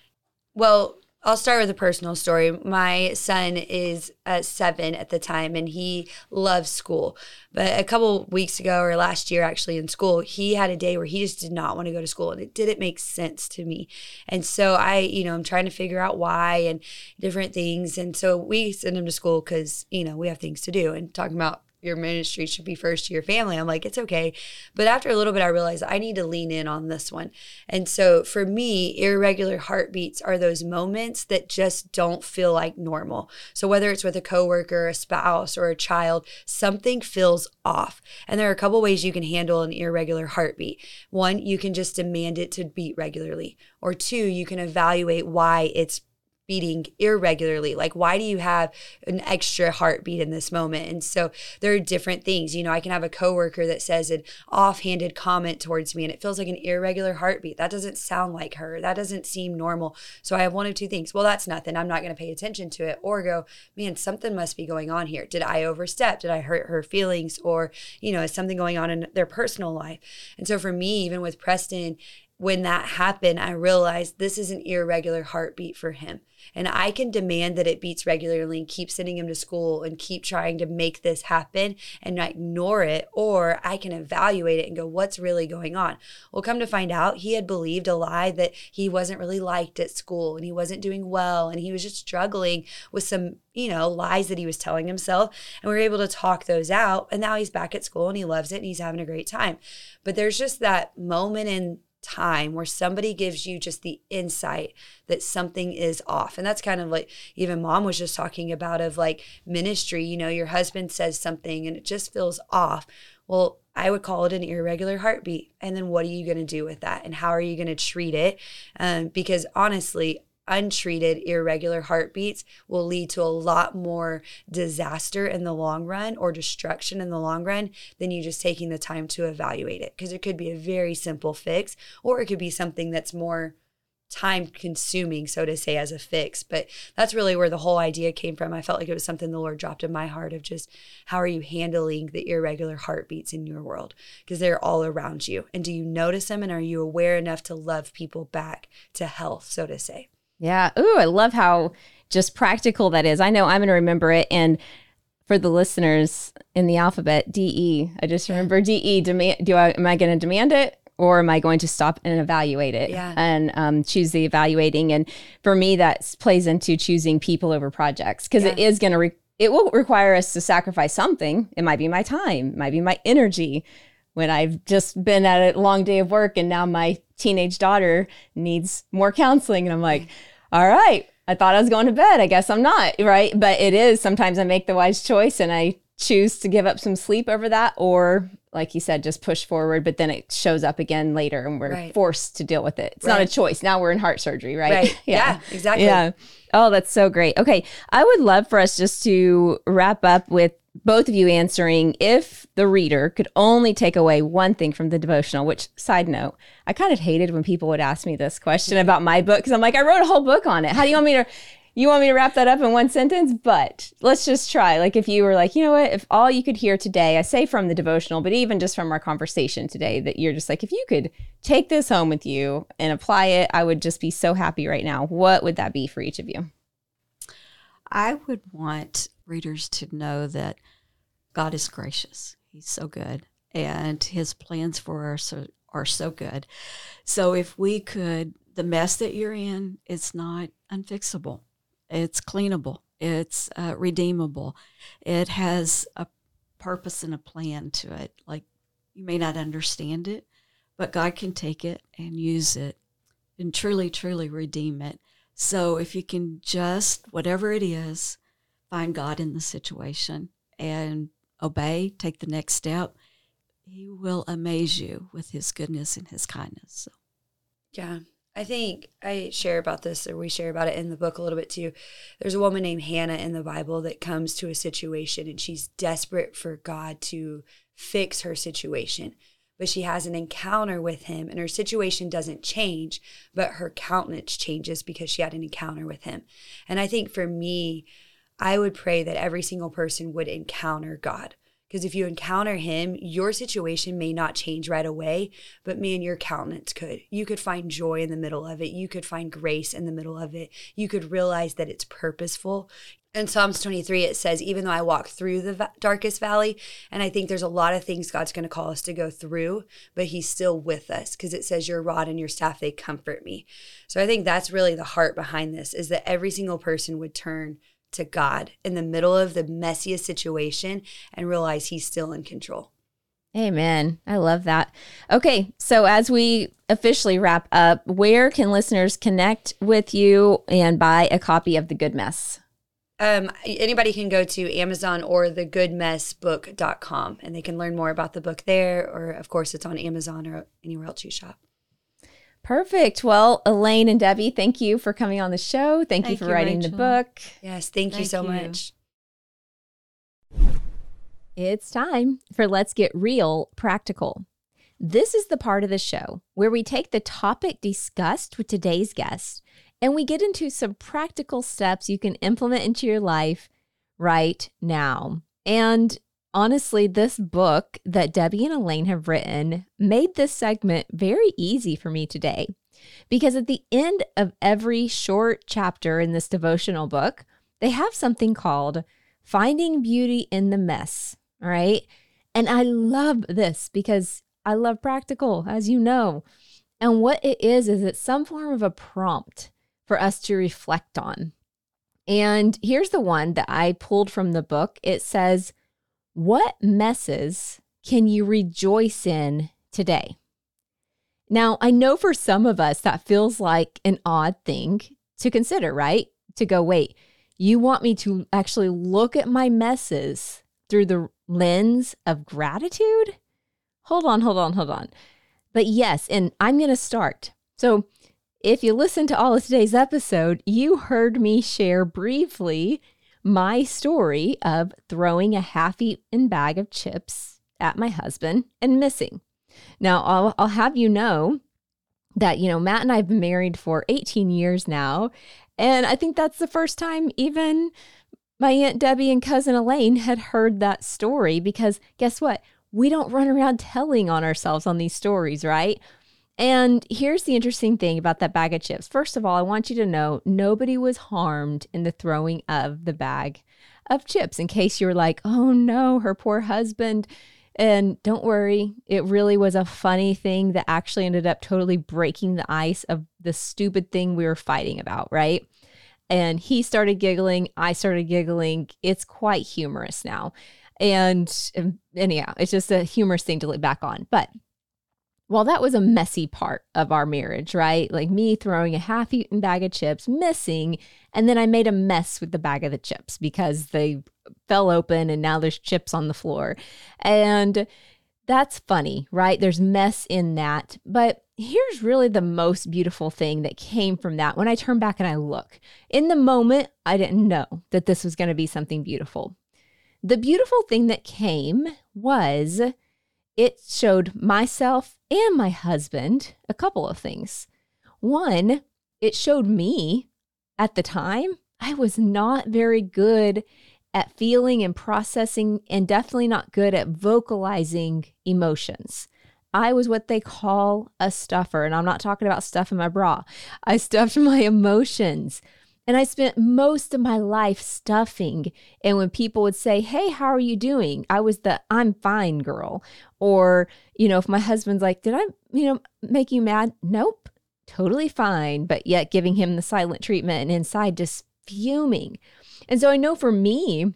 [SPEAKER 2] Well, I'll start with a personal story. My son is uh, seven at the time and he loves school. But a couple weeks ago, or last year actually in school, he had a day where he just did not want to go to school and it didn't make sense to me. And so I, you know, I'm trying to figure out why and different things. And so we send him to school because, you know, we have things to do and talking about your ministry should be first to your family. I'm like, it's okay. But after a little bit, I realized I need to lean in on this one. And so for me, irregular heartbeats are those moments that just don't feel like normal. So whether it's with a coworker, a spouse, or a child, something feels off. And there are a couple ways you can handle an irregular heartbeat. One, you can just demand it to beat regularly. Or two, you can evaluate why it's beating irregularly. Like why do you have an extra heartbeat in this moment? And so there are different things. You know i can have a coworker that says an offhanded comment towards me and it feels like an irregular heartbeat. That doesn't sound like her. That doesn't seem normal. So i have one of two things. Well that's nothing. I'm not going to pay attention to it. Or go man something must be going on here. Did i overstep? Did i hurt her feelings? Or you know is something going on in their personal life? And so for me even with preston when that happened, I realized this is an irregular heartbeat for him. And I can demand that it beats regularly and keep sending him to school and keep trying to make this happen and not ignore it. Or I can evaluate it and go, what's really going on? Well, come to find out, he had believed a lie that he wasn't really liked at school and he wasn't doing well and he was just struggling with some, you know, lies that he was telling himself. And we were able to talk those out. And now he's back at school and he loves it and he's having a great time. But there's just that moment in time where somebody gives you just the insight that something is off. And that's kind of like even mom was just talking about of like ministry, you know, your husband says something and it just feels off. Well, I would call it an irregular heartbeat. And then what are you going to do with that? And how are you going to treat it? Um, because honestly, untreated irregular heartbeats will lead to a lot more disaster in the long run or destruction in the long run than you just taking the time to evaluate it. Because it could be a very simple fix or it could be something that's more time consuming, so to say, as a fix. But that's really where the whole idea came from. I felt like it was something the Lord dropped in my heart of just how are you handling the irregular heartbeats in your world? Because they're all around you. And do you notice them? And are you aware enough to love people back to health, so to say?
[SPEAKER 1] Yeah. Ooh, I love how just practical that is. I know I'm going to remember it. And for the listeners in the alphabet, DE, I just remember DE. Demand, do I, am I going to demand it? or am I going to stop and evaluate it
[SPEAKER 2] yeah.
[SPEAKER 1] and um, choose the evaluating? And for me, that plays into choosing people over projects because yeah. it is going to, re- it will require us to sacrifice something. It might be my time, it might be my energy. When I've just been at a long day of work and now my teenage daughter needs more counseling, and I'm like, all right, I thought I was going to bed. I guess I'm not, right? But it is sometimes I make the wise choice and I choose to give up some sleep over that or like you said, just push forward, but then it shows up again later and we're right. forced to deal with it. It's right. not a choice. Now we're in heart surgery, right?
[SPEAKER 2] Right. yeah. yeah, exactly.
[SPEAKER 1] Yeah. Oh, that's so great. Okay. I would love for us just to wrap up with both of you answering if the reader could only take away one thing from the devotional, which, side note, I kind of hated when people would ask me this question about my book because I'm like, I wrote a whole book on it. How do you want me to you want me to wrap that up in one sentence, but let's just try. Like if you were like, you know what, if all you could hear today, I say from the devotional, but even just from our conversation today, that you're just like, if you could take this home with you and apply it, I would just be so happy right now. What would that be for each of you?
[SPEAKER 3] I would want readers to know that God is gracious. He's so good. And his plans for us are, are so good. So if we could, the mess that you're in, it's not unfixable it's cleanable. It's uh, redeemable. It has a purpose and a plan to it. Like you may not understand it, but God can take it and use it and truly, truly redeem it. So if you can just, whatever it is, find God in the situation and obey, take the next step, He will amaze you with His goodness and His kindness. So.
[SPEAKER 2] Yeah, I think I share about this, or we share about it in the book a little bit too. There's a woman named Hannah in the Bible that comes to a situation and she's desperate for God to fix her situation. But she has an encounter with him, and her situation doesn't change, but her countenance changes because she had an encounter with him. And I think for me, I would pray that every single person would encounter God because if you encounter him, your situation may not change right away, but man, your countenance could. You could find joy in the middle of it. You could find grace in the middle of it. You could realize that it's purposeful. In Psalms 23, it says, Even though I walk through the va- darkest valley, and I think there's a lot of things God's going to call us to go through, but He's still with us because it says, Your rod and your staff, they comfort me. So I think that's really the heart behind this is that every single person would turn to God in the middle of the messiest situation and realize He's still in control.
[SPEAKER 1] Amen. I love that. Okay, so as we officially wrap up, where can listeners connect with you and buy a copy of The Good Mess?
[SPEAKER 2] Um, anybody can go to Amazon or thegoodmessbook.com and they can learn more about the book there, or of course, it's on Amazon or anywhere else you shop.
[SPEAKER 1] Perfect. Well, Elaine and Debbie, thank you for coming on the show. Thank, thank you for you, writing Rachael. the book.
[SPEAKER 2] Yes, thank, thank you so you. much.
[SPEAKER 1] It's time for Let's Get Real Practical. This is the part of the show where we take the topic discussed with today's guest and we get into some practical steps you can implement into your life right now. And Honestly, this book that Debbie and Elaine have written made this segment very easy for me today. Because at the end of every short chapter in this devotional book, they have something called Finding Beauty in the Mess. All right. And I love this because I love practical, as you know. And what it is, is it's some form of a prompt for us to reflect on. And here's the one that I pulled from the book. It says, what messes can you rejoice in today? Now, I know for some of us that feels like an odd thing to consider, right? To go, wait, you want me to actually look at my messes through the lens of gratitude? Hold on, hold on, hold on. But yes, and I'm going to start. So, if you listen to all of today's episode, you heard me share briefly my story of throwing a half eaten bag of chips at my husband and missing. Now, I'll, I'll have you know that, you know, Matt and I have been married for 18 years now. And I think that's the first time even my Aunt Debbie and cousin Elaine had heard that story because guess what? We don't run around telling on ourselves on these stories, right? And here's the interesting thing about that bag of chips. First of all, I want you to know nobody was harmed in the throwing of the bag of chips in case you were like, oh no, her poor husband. And don't worry, it really was a funny thing that actually ended up totally breaking the ice of the stupid thing we were fighting about, right? And he started giggling, I started giggling. It's quite humorous now. And, and, it's just a humorous thing to look back on. But well, that was a messy part of our marriage, right? Like me throwing a half eaten bag of chips, missing, and then I made a mess with the bag of the chips because they fell open and now there's chips on the floor. And that's funny, right? There's mess in that. But here's really the most beautiful thing that came from that when I turn back and I look. In the moment, I didn't know that this was going to be something beautiful. The beautiful thing that came was it showed myself and my husband a couple of things. One, it showed me at the time I was not very good at feeling and processing, and definitely not good at vocalizing emotions. I was what they call a stuffer, and I'm not talking about stuffing my bra. I stuffed my emotions. And I spent most of my life stuffing. And when people would say, Hey, how are you doing? I was the I'm fine girl. Or, you know, if my husband's like, Did I, you know, make you mad? Nope, totally fine. But yet giving him the silent treatment and inside just fuming. And so I know for me,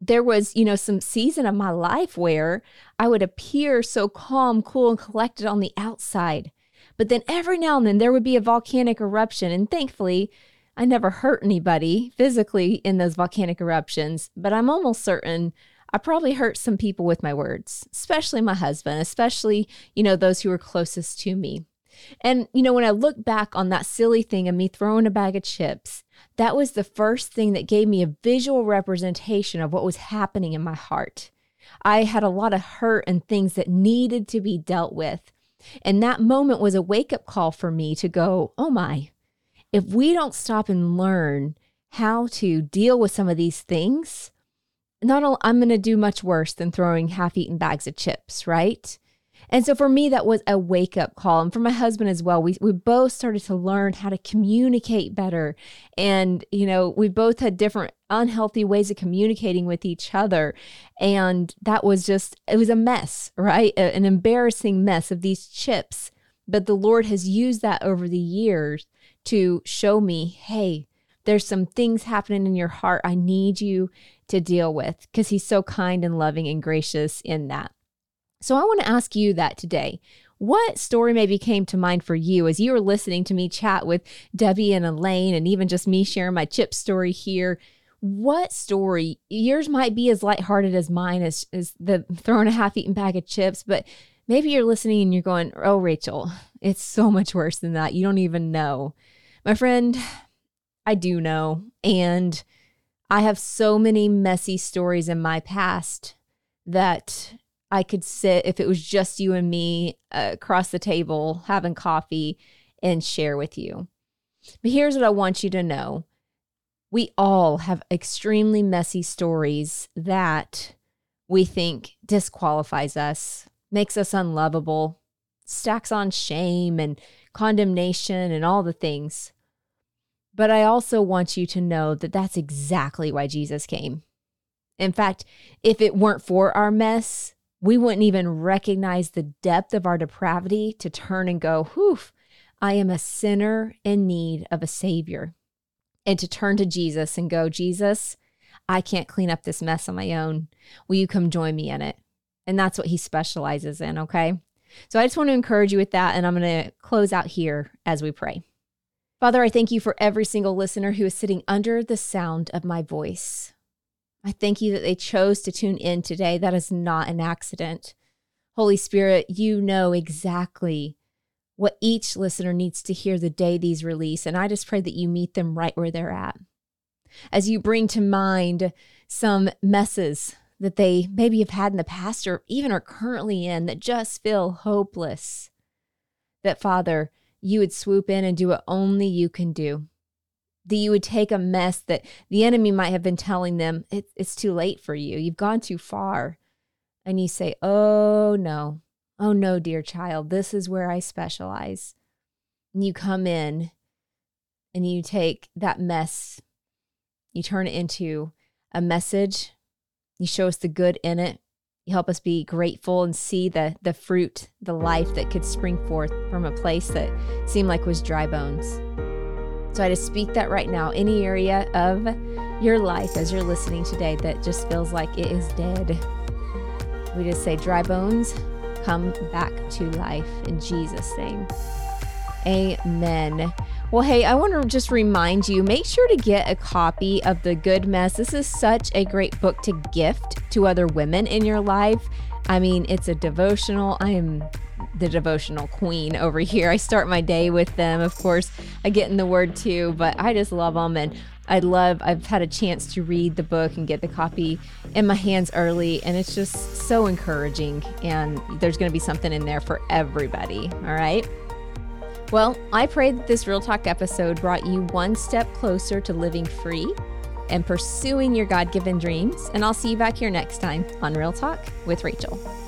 [SPEAKER 1] there was, you know, some season of my life where I would appear so calm, cool, and collected on the outside. But then every now and then there would be a volcanic eruption. And thankfully, I never hurt anybody physically in those volcanic eruptions, but I'm almost certain I probably hurt some people with my words, especially my husband, especially, you know, those who were closest to me. And, you know, when I look back on that silly thing of me throwing a bag of chips, that was the first thing that gave me a visual representation of what was happening in my heart. I had a lot of hurt and things that needed to be dealt with. And that moment was a wake up call for me to go, oh my, if we don't stop and learn how to deal with some of these things, not only I'm going to do much worse than throwing half-eaten bags of chips, right? And so for me, that was a wake up call. And for my husband as well, we, we both started to learn how to communicate better. And, you know, we both had different unhealthy ways of communicating with each other. And that was just, it was a mess, right? A, an embarrassing mess of these chips. But the Lord has used that over the years to show me, hey, there's some things happening in your heart I need you to deal with because he's so kind and loving and gracious in that. So I want to ask you that today. What story maybe came to mind for you as you were listening to me chat with Debbie and Elaine and even just me sharing my chip story here? What story? Yours might be as lighthearted as mine as, as the throwing a half eaten bag of chips, but maybe you're listening and you're going, Oh, Rachael, it's so much worse than that. You don't even know. My friend, I do know. And I have so many messy stories in my past that I could sit, if it was just you and me uh, across the table having coffee and share with you. But here's what I want you to know we all have extremely messy stories that we think disqualifies us, makes us unlovable, stacks on shame and condemnation and all the things. But I also want you to know that that's exactly why Jesus came. In fact, if it weren't for our mess, we wouldn't even recognize the depth of our depravity to turn and go, whew, I am a sinner in need of a savior. And to turn to Jesus and go, Jesus, I can't clean up this mess on my own. Will you come join me in it? And that's what he specializes in, okay? So I just want to encourage you with that. And I'm going to close out here as we pray. Father, I thank you for every single listener who is sitting under the sound of my voice. I thank you that they chose to tune in today. That is not an accident. Holy Spirit, you know exactly what each listener needs to hear the day these release. And I just pray that you meet them right where they're at. As you bring to mind some messes that they maybe have had in the past or even are currently in that just feel hopeless, that Father, you would swoop in and do what only you can do. That you would take a mess that the enemy might have been telling them, it, it's too late for you. You've gone too far. And you say, oh no, oh no, dear child, this is where I specialize. And you come in and you take that mess, you turn it into a message, you show us the good in it, you help us be grateful and see the the fruit, the life that could spring forth from a place that seemed like was dry bones. So I just speak that right now. Any area of your life as you're listening today that just feels like it is dead. We just say dry bones, come back to life in Jesus' name. Amen. Well, hey, I want to just remind you make sure to get a copy of The Good Mess. This is such a great book to gift to other women in your life. I mean, it's a devotional. I am the devotional queen over here. I start my day with them. Of course, I get in the word too, but I just love them. And I love, I've had a chance to read the book and get the copy in my hands early. And it's just so encouraging. And there's going to be something in there for everybody. All right. Well, I pray that this Real Talk episode brought you one step closer to living free and pursuing your God given dreams. And I'll see you back here next time on Real Talk with Rachael.